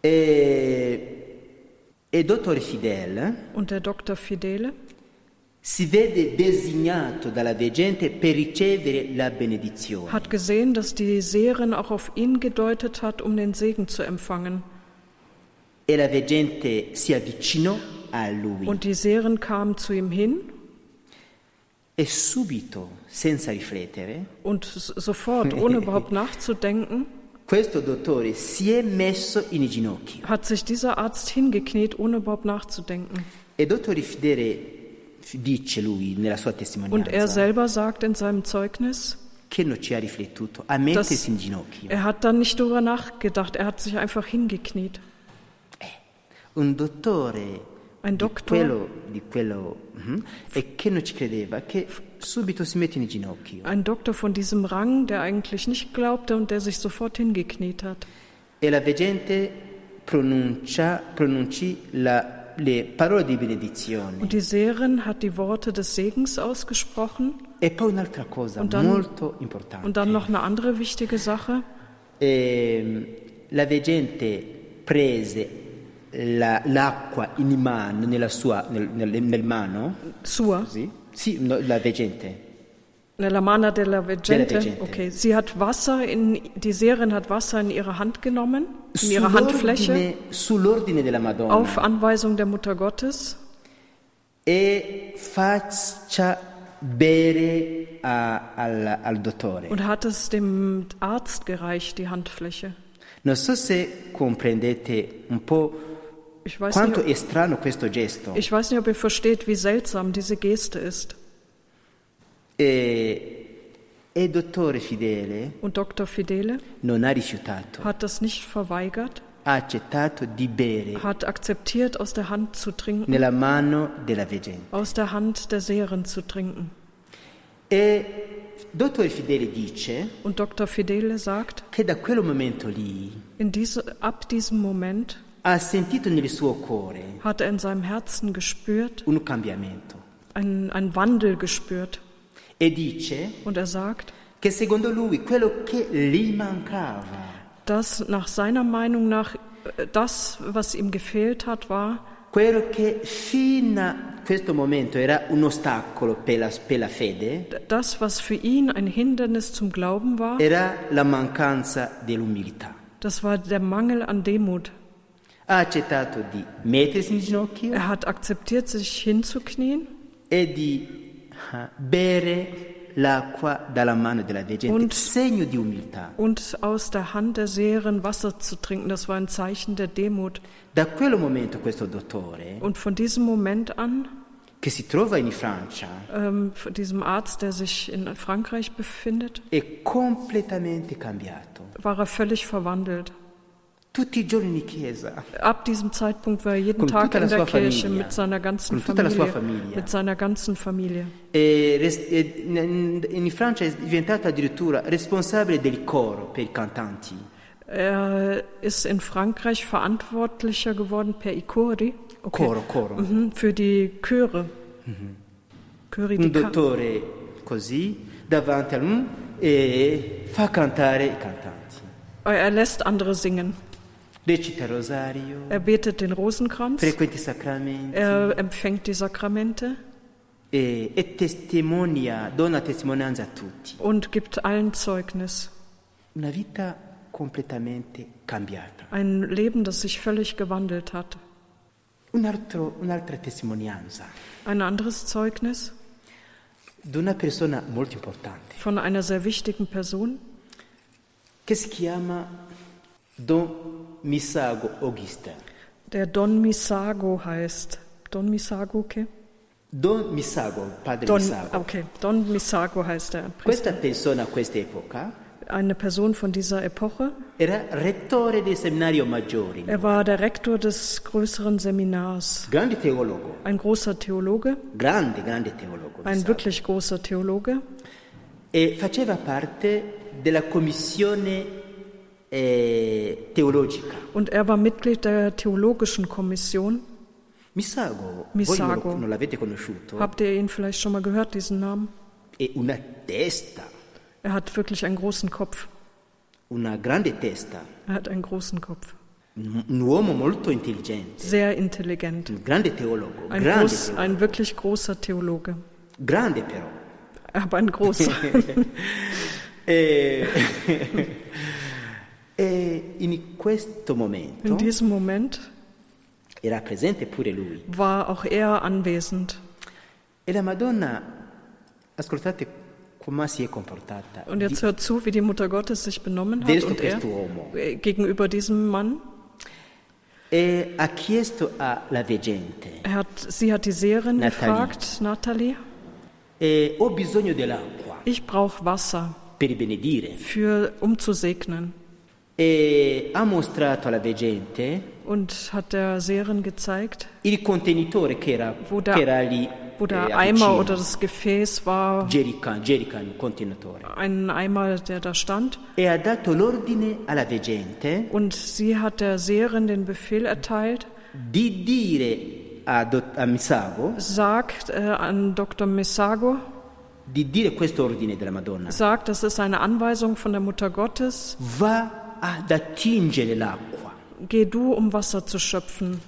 E, e dottore Fidel Und der Dr. Fidele hat gesehen, dass die Seherin auch auf ihn gedeutet hat, um den Segen zu empfangen. E la veggente si avvicinò a lui Und die Seherin kam zu ihm hin e subito, senza riflettere, *laughs* und sofort, ohne überhaupt nachzudenken, questo dottore si è messo in ginocchio. hat sich dieser Arzt hingekniet, ohne überhaupt nachzudenken. E dottore Fidele dice lui nella sua Und er testimonianza selber sagt in seinem Zeugnis, che non ci ha riflettuto a mettersi in ginocchio. er hat dann nicht darüber nachgedacht, er hat sich einfach hingekniet. Un dottore Ein di Doktor. quello, di quello mhm, e che non ci credeva, che subito si mette in ginocchio. Ein Doktor von diesem Rang, der eigentlich nicht glaubte und der sich sofort hingekniet hat. E la veggente pronuncia, pronunci la- le parole di benedizione. Und die Seherin hat die Worte des Segens ausgesprochen. E poi un'altra cosa dann- molto importante. Und dann noch eine andere wichtige Sache. Ehm, la veggente prese la- l'acqua in mano, nella sua, nel, nel- nel mano, Sua, così? Sì, no, la veggente. Nella Mana della Veggente. Della Veggente. Okay, sie hat Wasser in, die Seherin hat Wasser in ihre Hand genommen, in ihre Handfläche, Sull'ordine, della Madonna. auf Anweisung der Mutter Gottes e faccia bere a- al, al dottore. und hat es dem Arzt gereicht, die Handfläche. Non so se comprendete un po' quanto nicht, è strano questo gesto. ich weiß nicht, ob ihr versteht, wie seltsam diese Geste ist. E, e dottore fidele Und Dr. Fidele non ha rifiutato, hat das nicht verweigert, ha accettato di bere hat akzeptiert, aus der Hand zu trinken, nella mano della veggente. aus der Hand der Seherin zu trinken. E dottore fidele dice Und Dr. Fidele sagt, che da quel momento lì in diese, ab diesem Moment ha sentito nel suo cuore hat er in seinem Herzen gespürt, un cambiamento einen, einen Wandel gespürt. E dice Und er sagt, che secondo lui quello che gli mancava dass nach seiner Meinung nach äh, das, was ihm gefehlt hat, war, quello che fino a questo momento era un ostacolo per la, per la fede das, was für ihn ein Hindernis zum Glauben war, era la mancanza dell'umiltà. das war der Mangel an Demut. Ha accettato di mettersi in ginocchio Er hat akzeptiert, sich hinzuknien e di bere l'acqua dalla mano della veggente, Und- segno di umiltà. und aus der Hand der Seherin Wasser zu trinken. Das war ein Zeichen der Demut. Da quel momento questo dottore Und von diesem Moment an che si trova in Francia ähm, von diesem Arzt, der sich in Frankreich befindet, è completamente cambiato. war er völlig verwandelt. Tutti i giorni in chiesa, Ab diesem Zeitpunkt war er jeden Con Tag in der Kirche famiglia. mit seiner ganzen Con Familie. Mit seiner ganzen Familie. e e in, in Francia è diventato addirittura responsabile del coro per i cantanti. Er ist in Frankreich verantwortlicher geworden per Icori. Okay. Coro, coro. Mhm, für die Chöre. Chöri Un dottore così davanti a lui e fa cantare i cantanti. Er lässt andere singen. Er betet den Rosenkranz. Er empfängt die Sakramente e, e testimonia, dona testimonianza a tutti. und gibt allen Zeugnis. Una vita completamente cambiata. Ein Leben, das sich völlig gewandelt hat. Ein anderes Zeugnis di una persona molto importante von einer sehr wichtigen Person, che si chiama Don Misago Augusta. der Don Misago heißt. Don Misago, okay? Don Misago, padre Don, Misago. okay, Don Misago heißt er. Questa persona a quest'epoca Eine Person von dieser Epoche. era rettore del seminario maggiore, Er war der Rektor des größeren Seminars. grande teologo, Ein großer Theologe, grande, grande teologo. ein wirklich großer Theologe. E faceva parte della commissione eh, teologica. Und er war Mitglied der Theologischen Kommission. Misago, voi non, l'avete conosciuto, Habt ihr ihn vielleicht schon mal gehört, diesen Namen? è una testa, Er hat wirklich einen großen Kopf. una grande testa, Er hat einen großen Kopf. un un uomo molto intelligente, Sehr intelligent. un grande teologo, Ein, grande, groß, teologo. ein wirklich großer Theologe. grande però. Aber ein großer. *laughs* *laughs* E, in questo momento In diesem Moment era presente pure lui. war auch er anwesend. E Und jetzt hört zu, wie die Mutter Gottes sich benommen hat und er äh, gegenüber diesem Mann. E Er hat, sie hat die Seherin gefragt, Nathalie, ich brauche Wasser, für, um zu segnen. Und hat der Seherin gezeigt, il contenitore che era, Wo der- che era lì wo der eh, Eimer oder das Gefäß war, ein Eimer, der da stand. E ha dato l'ordine alla veggente Und sie hat der Seherin den Befehl erteilt, di dire a, dott- a Misago sagt äh, an Dr. Messago, di dire questo ordine della Madonna. sagt, das ist eine Anweisung von der Mutter Gottes, Va ad attingere l'acqua, geh du, um Wasser zu schöpfen.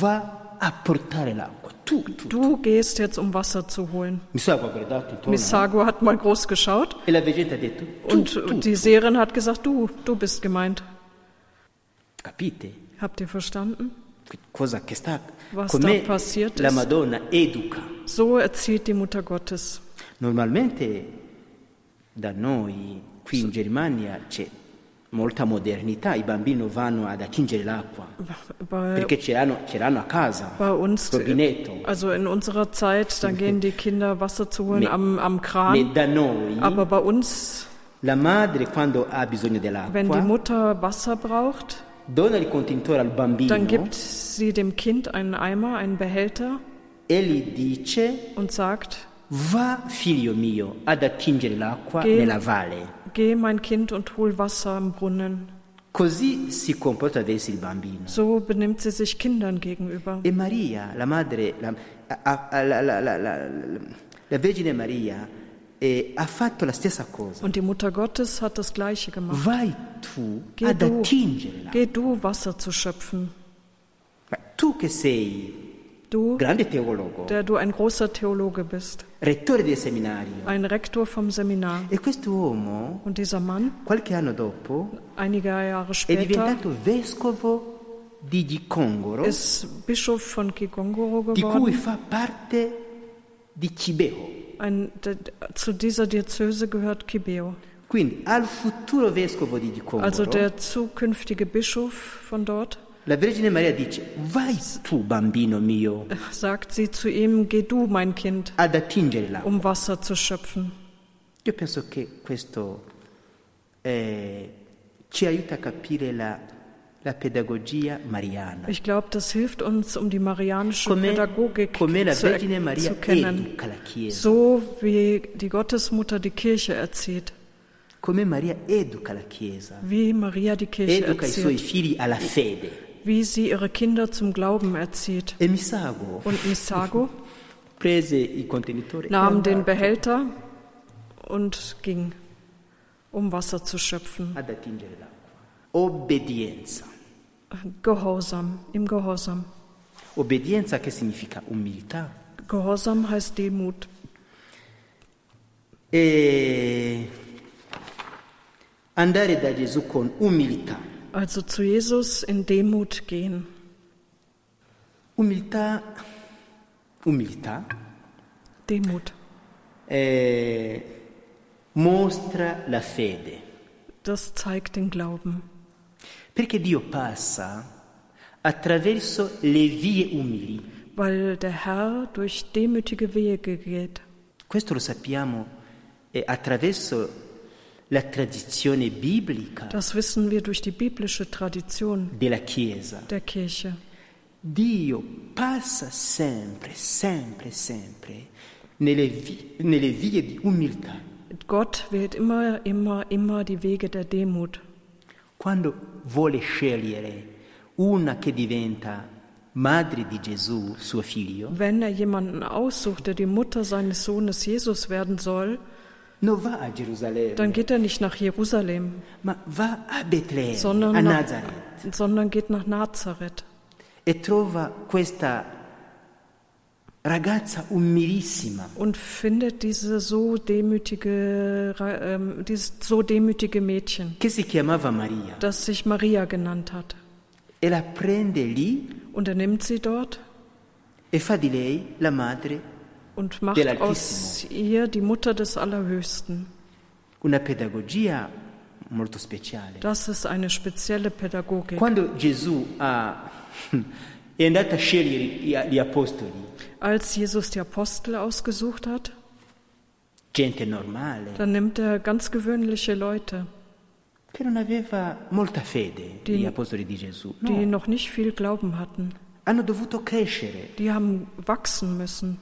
va a portare l'acqua. Tu, tu. Du gehst jetzt, um Wasser zu holen. Misago guardato intorno Missago hat mal groß geschaut e detto tu, und tu. die Seherin hat gesagt, du, du bist gemeint. Capite? Habt ihr verstanden? Cosa che sta Was da passiert la ist. Madonna educa. So erzieht die Mutter Gottes. Normalmente da noi qui in Germania c'è molta modernità, i bambini vanno ad attingere l'acqua Bei, perché ce l'hanno, ce l'hanno a casa, bei uns, rubinetto. also in unserer Zeit, da gehen die Kinder Wasser zu holen Ne- am, am Kran. da noi Aber bei uns, la madre quando ha bisogno wenn die Mutter Wasser braucht, dona il contenitore al bambino dann gibt sie dem Kind einen Eimer, einen Behälter e gli dice und sagt, va figlio mio ad attingere l'acqua Che- nella valle. geh mein Kind und hol Wasser im Brunnen. Così si comporta verso il bambino. So benimmt sie sich Kindern gegenüber. E Maria, la madre, la- la- la- la Vergine Maria, eh, ha fatto la stessa cosa. Und die Mutter Gottes hat das Gleiche gemacht. Vai tu Geh ad du, attingere l'acqua. geh du Wasser zu schöpfen. Ma Tu che sei Du, der du ein großer Theologe bist, ein Rektor vom Seminar. e Und dieser Mann, dopo, einige Jahre später, ist Bischof von cui geworden. fa parte di. Ein, de, zu dieser Diözese gehört Kibeo. Quindi al futuro vescovo di Gikongoro Also der zukünftige Bischof von dort La Vergine Maria dice, vai tu bambino mio sagt sie zu ihm, geh du, mein Kind, ad attingere l'acqua. um Wasser zu schöpfen. Io penso che questo eh, ci aiuta a capire la, la pedagogia mariana. Ich glaube, das hilft uns, um die marianische Come, Pädagogik come la zu, Vergine Maria zu kennen. educa la Chiesa. So wie die Gottesmutter die Kirche erzieht, Come Maria educa la Chiesa. wie Maria die Kirche Educa i suoi erzieht, figli alla fede. Wie sie ihre Kinder zum Glauben erzieht. E Misago Und Misago *laughs* nahm den Behälter und ging, um Wasser zu schöpfen. Obbedienza. Gehorsam, im Gehorsam. Obbedienza che significa umiltà. Gehorsam heißt Demut. E andare da Gesù con umiltà. Also zu Jesus in Demut gehen. Umiltà, umiltà Demut. eh, mostra la fede, Das zeigt den Glauben. perché Dio passa attraverso le vie umili. Weil der Herr durch demütige Wege geht. Questo lo sappiamo eh, attraverso Das wissen wir durch die biblische Tradition della Chiesa. der Kirche. Dio passa sempre, sempre, sempre nelle, nelle vie di umiltà. Gott wählt immer, immer, immer die Wege der Demut. Quando vuole scegliere una che diventa madre di Gesù, suo figlio, Wenn er jemanden aussucht, der die Mutter seines Sohnes Jesus werden soll, dann geht er nicht nach Jerusalem, sondern, nach, sondern geht nach Nazareth. E und findet diese so demütige, ähm, dieses so demütige Mädchen, das sich Maria genannt hat. e Und er nimmt sie dort e fa di lei la madre, und macht aus ihr die Mutter des Allerhöchsten. una pedagogia molto speciale. Das ist eine spezielle Pädagogik. Quando Gesù ha, è andato a scegliere gli- apostoli, Als Jesus die Apostel ausgesucht hat, gente normale, dann nimmt er ganz gewöhnliche Leute, che non aveva molta fede, Die- gli apostoli di Gesù. die No, noch nicht viel Glauben hatten. hanno dovuto crescere. Die haben wachsen müssen.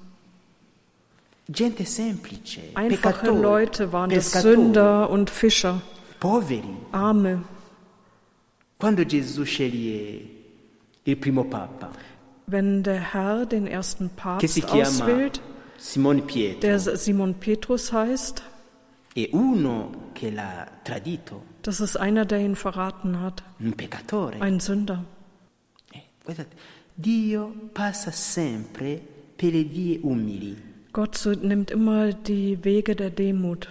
Gente semplice, Einfache peccatori, Leute waren das Sünder und Fischer, poveri. Arme. Quando Gesù sceglie il primo papa, Wenn der Herr den ersten si Papst chiama auswählt, Simone Pietro, der Simon Petrus heißt, e uno che l'ha tradito, das ist einer, der ihn verraten hat, un peccatore. ein Sünder. Eh, guardate, Dio passa sempre per le vie umili. Gott nimmt immer die Wege der Demut.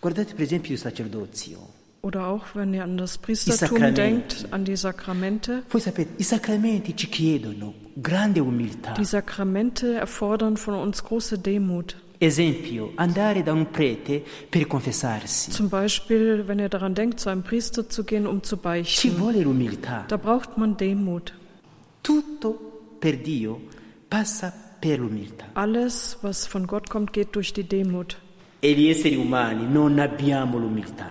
Guardate per esempio il sacerdozio. Oder auch, wenn ihr an das Priestertum denkt, an die Sakramente. Voi sapete, i sacramenti ci chiedono grande umiltà. Die Sakramente erfordern von uns große Demut. Esempio, andare da un prete per confessarsi. Zum Beispiel, wenn ihr daran denkt, zu einem Priester zu gehen, um zu Ci beichten. vuole l'umiltà. Da braucht man Demut. Tutto per Dio passa. Alles, was von Gott kommt, geht durch die Demut.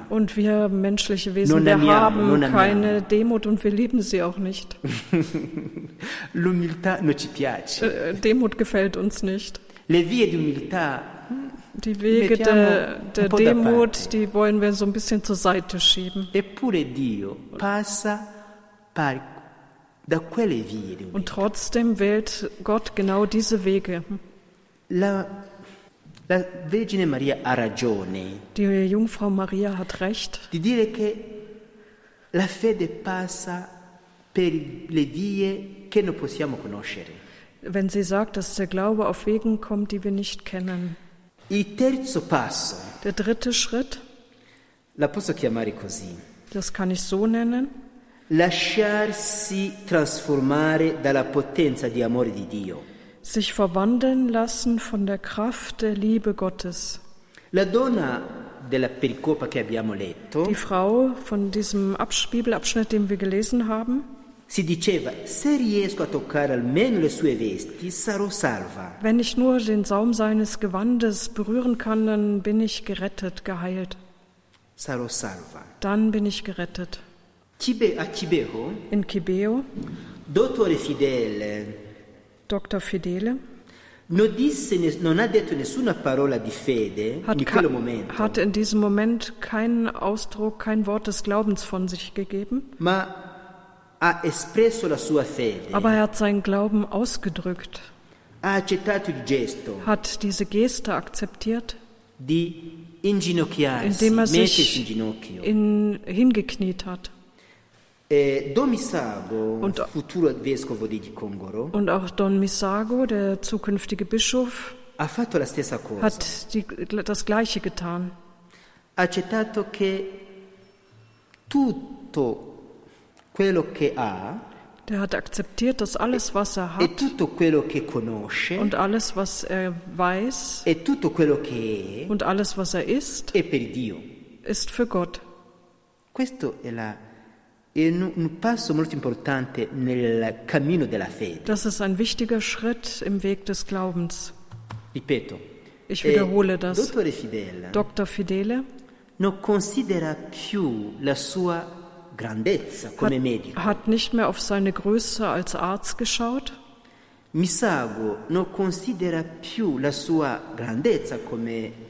Und wir menschliche Wesen, wir haben keine Demut und wir lieben sie auch nicht. *laughs* Äh, Demut gefällt uns nicht. Umiltà Die Wege der, der Demut, die wollen wir so ein bisschen zur Seite schieben. Eppure Dio passa par- da quelle vie di Und trotzdem wählt Gott genau diese Wege. La, la Vergine Maria ha ragione. Die Jungfrau Maria hat recht, di dire che la fede passa per le vie che non possiamo conoscere. wenn sie sagt, dass der Glaube auf Wegen kommt, die wir nicht kennen. Il terzo passo, Der dritte Schritt, la posso chiamare così, das kann ich so nennen, lasciarsi trasformare dalla potenza di amore di Dio. sich verwandeln lassen von der Kraft der Liebe Gottes. La donna della pericopa che abbiamo letto Die Frau von diesem Absch Bibelabschnitt, den wir gelesen haben, si diceva se riesco a toccare almeno le sue vesti sarò salva. Wenn ich nur den Saum seines Gewandes berühren kann, dann bin ich gerettet, geheilt. Sarò salva. Dann bin ich gerettet. Cibe- a Cibeho, In Kibeo, dottore fedele, Dr. Fidele, non, disse non ha detto nessuna parola di fede hat, in ka- quel momento, hat in diesem Moment keinen Ausdruck, kein Wort des Glaubens von sich gegeben, ma ha espresso la sua fede, aber er hat seinen Glauben ausgedrückt, ha accettato il gesto. Hat diese Geste akzeptiert, di inginocchiarsi, indem er sich in, hingekniet hat. E Don Misago, Und- Und auch Don Misago, der zukünftige Bischof, hat die, das Gleiche getan. Der hat akzeptiert, dass alles, was er e hat und alles, was er weiß e und alles, was er ist, ist für Gott. Questo è, la- Das ist ein wichtiger Schritt im Weg des Glaubens. Ich eh, wiederhole das. Dr. Fidele medico. hat nicht mehr auf seine Größe als Arzt geschaut. Misago non considera più la sua grandezza come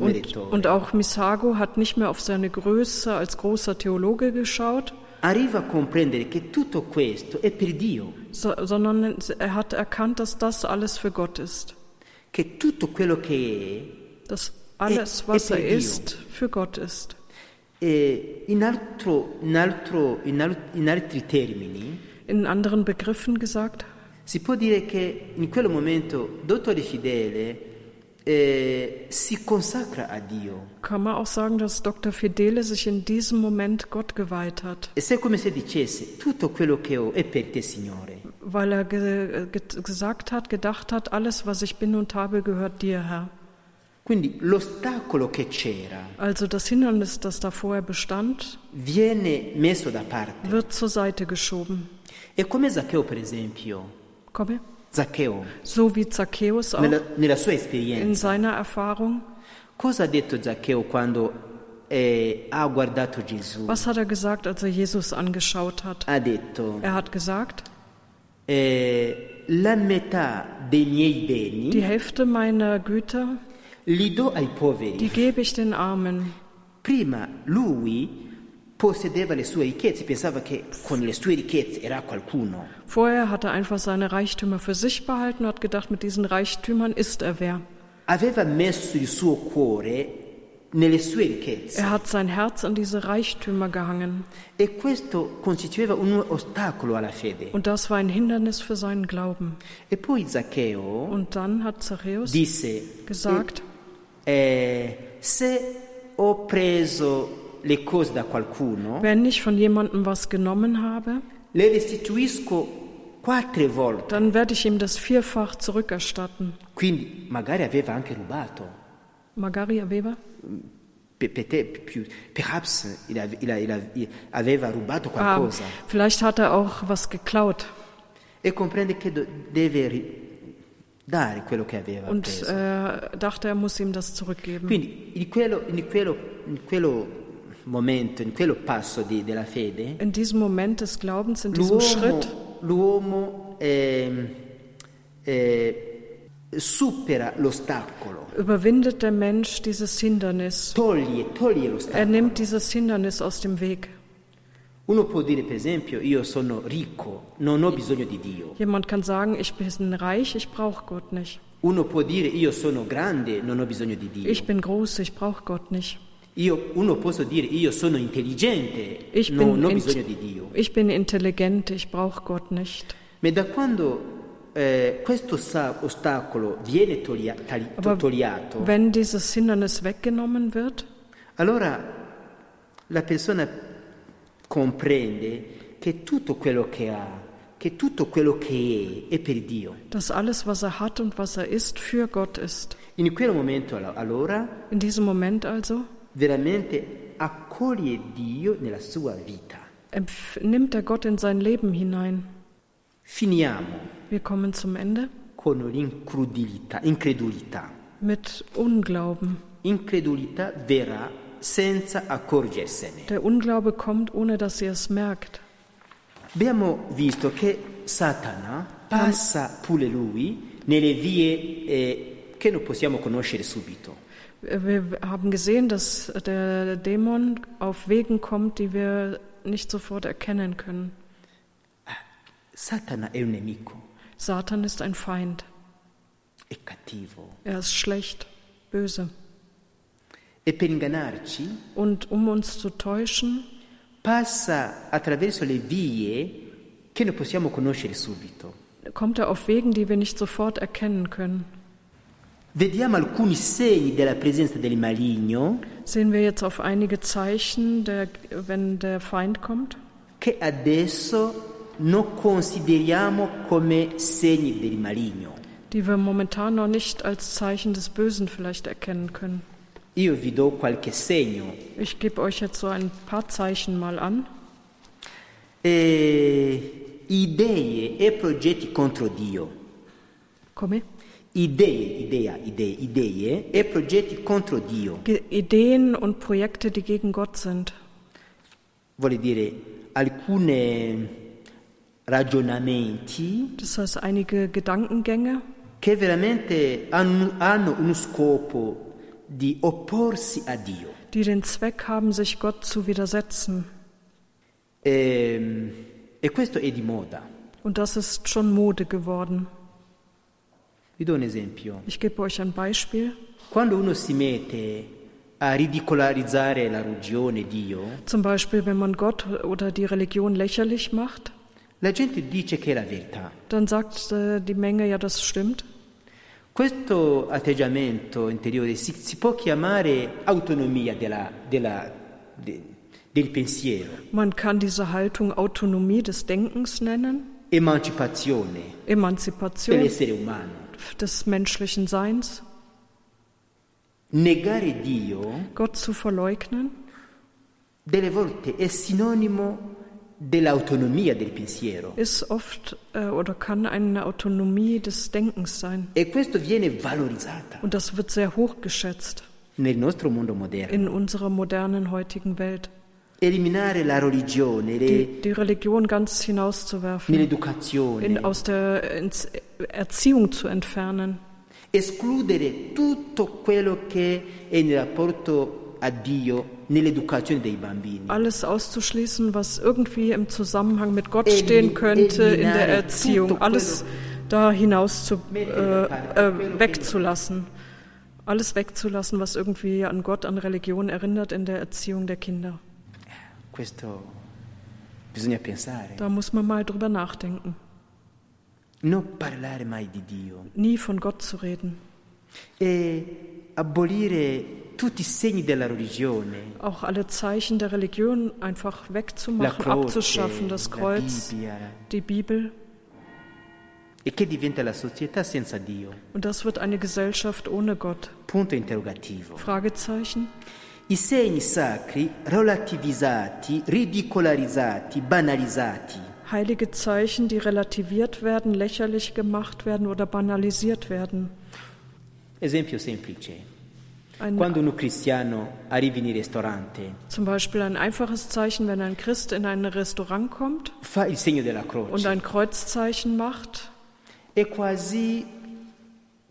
Und, und auch Misago hat nicht mehr auf seine Größe als großer Theologe geschaut, Arriva a comprendere che tutto questo è per Dio, so, sondern er hat erkannt, dass das alles für Gott ist. che tutto quello che Dass alles, E- was e er Dio. ist, für Gott ist. è. E in, altro- in altro- in al- in altri termini, In anderen Begriffen gesagt, si può dire che in quel momento Dottore Fidele kann man auch sagen, dass Dr. Fidele sich in diesem Moment Gott geweiht hat, E come weil er ge ge gesagt hat, gedacht hat, alles, was ich bin und habe, gehört dir, Herr. Also das Hindernis, das da vorher bestand, wird zur Seite geschoben. È come Zaccheo, per esempio. Komme. Zaccheo, So wie Zacchaeus auch nella, nella sua in esperienza, seiner Erfahrung. cosa ha detto Zaccheo quando eh, ha guardato Gesù? Was hat er gesagt, als er Jesus angeschaut hat? Ha detto, Er hat gesagt, eh, la metà dei miei die beni Hälfte meiner Güter, li do ai die poveri. gebe ich den Armen. Prima lui possedeva le sue ricchezze, pensava che con le sue ricchezze era qualcuno. Vorher hat er einfach seine Reichtümer für sich behalten und hat gedacht, mit diesen Reichtümern ist er wer. Aveva messo il suo cuore nelle sue ricchezze. Er hat sein Herz an diese Reichtümer gehangen. E questo costituiva un ostacolo alla fede. Und das war ein Hindernis für seinen Glauben. E poi Zaccheo Und dann hat Zachäus disse, gesagt, eh, se ho preso le cose da qualcuno, wenn ich von jemandem was genommen habe, le restituisco quattro volte. dann werde ich ihm das vierfach zurückerstatten. Quindi magari aveva anche rubato. Perhaps il il- aveva rubato Ah, vielleicht hat er auch was geklaut e comprende che do- deve ri- dare quello che aveva und preso. äh, dachte, er muss ihm das zurückgeben. Quindi in quello, in quello- in quello momento, in quello passo di- della fede, In diesem Moment des Glaubens, in diesem Schritt, l'uomo, ehm, eh, supera l'ostacolo, überwindet der Mensch dieses Hindernis. toglie, toglie Er nimmt dieses Hindernis aus dem Weg. Uno può dire per esempio io sono ricco, non ho bisogno di Dio. Jemand kann sagen, ich bin reich, ich brauche Gott nicht. Uno può dire io sono grande, non ho bisogno di Dio. Ich bin groß, ich brauche Gott nicht. Io, uno può dire io sono intelligente, Ich non bin, ho int- bisogno di Dio. ich bin intelligent, ich brauche Gott nicht. Ma da quando eh, questo sa- ostacolo viene toglia- tali- Aber togliato, wenn dieses Hindernis weggenommen wird, allora la persona comprende che tutto quello che ha, che tutto quello che è, è per Dio. dass alles, was er hat und was er ist, für Gott ist. In quel momento allo- allora In diesem Moment also veramente accoglie Dio nella sua vita. empf- nimmt er Gott in sein Leben hinein. Finiamo Wir kommen zum Ende con l'incredulità, incredulità. mit Unglauben. Incredulità verrà senza accorgersene. Der Unglaube kommt, ohne dass ihr es merkt. Abbiamo visto che Satana passa pure lui nelle vie eh, che non possiamo conoscere subito. Wir haben gesehen, dass der Dämon auf Wegen kommt, die wir nicht sofort erkennen können. Satana è un nemico, Satan ist ein Feind. è cattivo Er ist schlecht, böse. e per ingannarci Und um uns zu täuschen, passa attraverso le vie che non possiamo conoscere subito. kommt er auf Wegen, die wir nicht sofort erkennen können. Sehen wir jetzt auf einige Zeichen, der, wenn der Feind kommt, che adesso non consideriamo come segni del maligno. die wir momentan noch nicht als Zeichen des Bösen vielleicht erkennen können. Io vi do qualche segno. Ich gebe euch jetzt so ein paar Zeichen mal an. Eh, idee e progetti contro Dio. Come? Idee, idea, idee, idee e progetti contro Dio. Ideen und Projekte, die gegen Gott sind. Dire alcune ragionamenti Das heißt, einige Gedankengänge, che veramente hanno, hanno uno scopo di opporsi a Dio. die den Zweck haben, sich Gott zu widersetzen. Ehm, E, questo è di moda. Und das ist schon Mode geworden. Vi do un esempio. Ich gebe euch ein Beispiel. Quando uno si mette a ridicolarizzare la religione, Dio, Zum Beispiel, wenn man Gott oder die Religion lächerlich macht, la gente dice che è la verità. dann sagt äh, die Menge, ja, das stimmt. Questo atteggiamento interiore si, si può chiamare autonomia della- della- de- del pensiero, Man kann diese Haltung Autonomie des Denkens nennen, emancipazione Emanzipation dell'essere umano. Des menschlichen Seins. Negare Dio Gott zu verleugnen delle volte è sinonimo dell'autonomia del pensiero ist oft äh, oder kann eine Autonomie des Denkens sein. e questo viene valorizzato Und das wird sehr hoch geschätzt nel nostro mondo moderno. in unserer modernen heutigen Welt. Eliminare la religione le- Die, die Religion ganz hinauszuwerfen, in, aus der ins Erziehung zu entfernen, escludere tutto quello che è in rapporto a Dio nell'educazione dei bambini. alles auszuschließen, was irgendwie im Zusammenhang mit Gott stehen könnte in der Erziehung, alles da hinaus zu, äh, äh, wegzulassen. Alles wegzulassen, was irgendwie an Gott, an Religion erinnert in der Erziehung der Kinder. Questo bisogna pensare. Da muss man mal drüber nachdenken. Non parlare mai di Dio Nie von Gott zu reden. e abolire tutti i segni della religione. Auch alle Zeichen der Religion einfach wegzumachen, croce, abzuschaffen, das Kreuz, die Bibel. e che diventa la società senza Dio. Und das wird eine Gesellschaft ohne Gott. Punto interrogativo. Fragezeichen. I segni sacri relativizzati, ridicolarizzati, banalizzati. Heilige Zeichen, die relativiert werden, lächerlich gemacht werden oder banalisiert werden. Esempio semplice. Ein, Quando un cristiano arriva in un ristorante, zum Beispiel ein einfaches Zeichen, wenn ein Christ in ein Restaurant kommt fa il segno della und croce, ein Kreuzzeichen macht, è quasi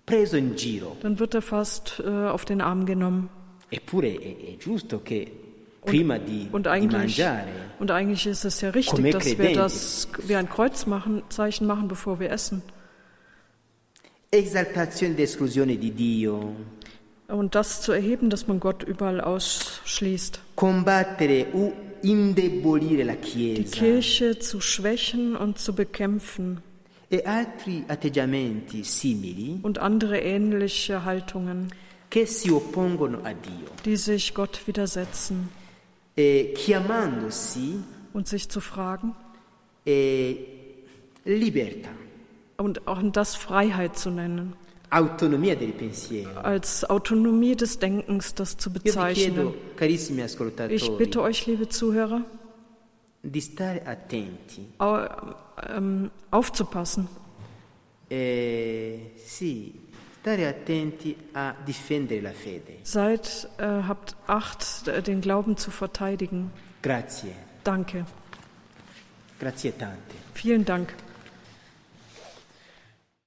preso in giro. dann wird er fast äh, auf den Arm genommen. Eppure è, è giusto che prima di, Und di eigentlich, mangiare und eigentlich ist es ja richtig, dass wir credenti. das wir ein Kreuzzeichen machen, bevor wir essen. esaltazione ed esclusione di Dio, Und das zu erheben, dass man Gott überall ausschließt. combattere o indebolire la Die Chiesa Kirche zu schwächen und zu bekämpfen e altri atteggiamenti simili und andere ähnliche Haltungen, che si oppongono a Dio, die sich Gott widersetzen e chiamandosi und sich zu fragen libertà, und auch das Freiheit zu nennen, als Autonomie des Denkens das zu bezeichnen. Ich bitte euch, liebe Zuhörer, ähm, aufzupassen. Eh, sì, stare attenti a difendere la fede. Seid, äh, habt Acht, den Glauben zu verteidigen. Grazie, Danke. grazie tante. Vielen Dank.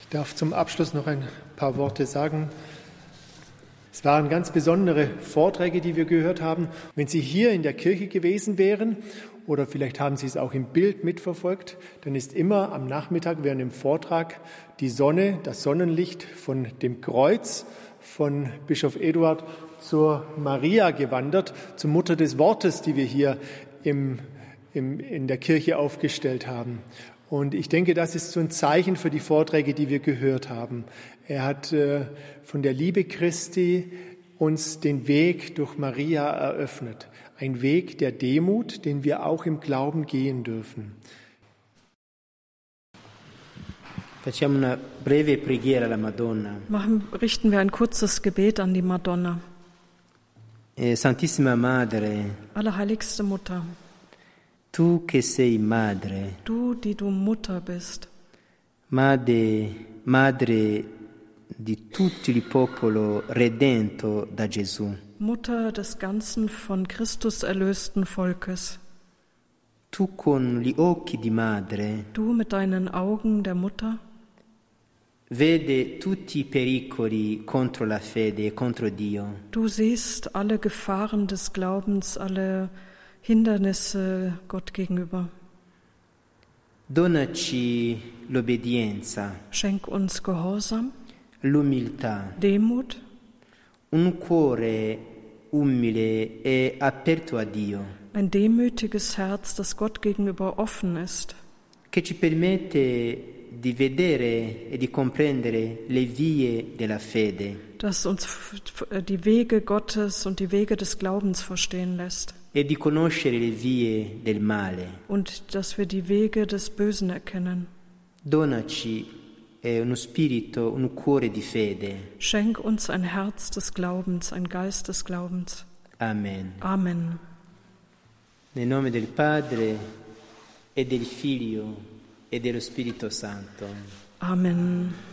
Ich darf zum Abschluss noch ein paar Worte sagen. Es waren ganz besondere Vorträge, die wir gehört haben. Wenn Sie hier in der Kirche gewesen wären oder vielleicht haben Sie es auch im Bild mitverfolgt, dann ist immer am Nachmittag während dem Vortrag die Sonne, das Sonnenlicht von dem Kreuz von Bischof Eduard zur Maria gewandert, zur Mutter des Wortes, die wir hier im, im, in der Kirche aufgestellt haben. Und ich denke, das ist so ein Zeichen für die Vorträge, die wir gehört haben. Er hat äh, von der Liebe Christi uns den Weg durch Maria eröffnet. Ein Weg der Demut, den wir auch im Glauben gehen dürfen. Facciamo una breve preghiera alla Madonna. Machen, richten wir ein kurzes Gebet an die Madonna. Eh, Santissima Madre, Allerheiligste Mutter, tu che sei madre, du, die du Mutter bist, madre, madre di tutto il popolo redento da Gesù, Mutter des ganzen von Christus erlösten Volkes, tu con gli occhi di madre du mit deinen Augen der Mutter vede tutti i pericoli contro la fede e contro Dio. Du siehst alle Gefahren des Glaubens, alle Hindernisse Gott gegenüber. Donaci l'obbedienza, Schenk uns Gehorsam, l'umiltà, Demut, un cuore umile e aperto a Dio, ein demütiges Herz, das Gott gegenüber offen ist, che ci permette di vedere e di comprendere le vie della fede das uns die Wege Gottes und die Wege des Glaubens verstehen lässt e di conoscere le vie del male. und dass wir die Wege des Bösen erkennen. Donaci spirito, un cuore di fede. Schenk uns ein Herz des Glaubens, ein Geist des Glaubens. Amen. Amen. Nel nome del Padre e del Figlio e dello Spirito Santo. Amen.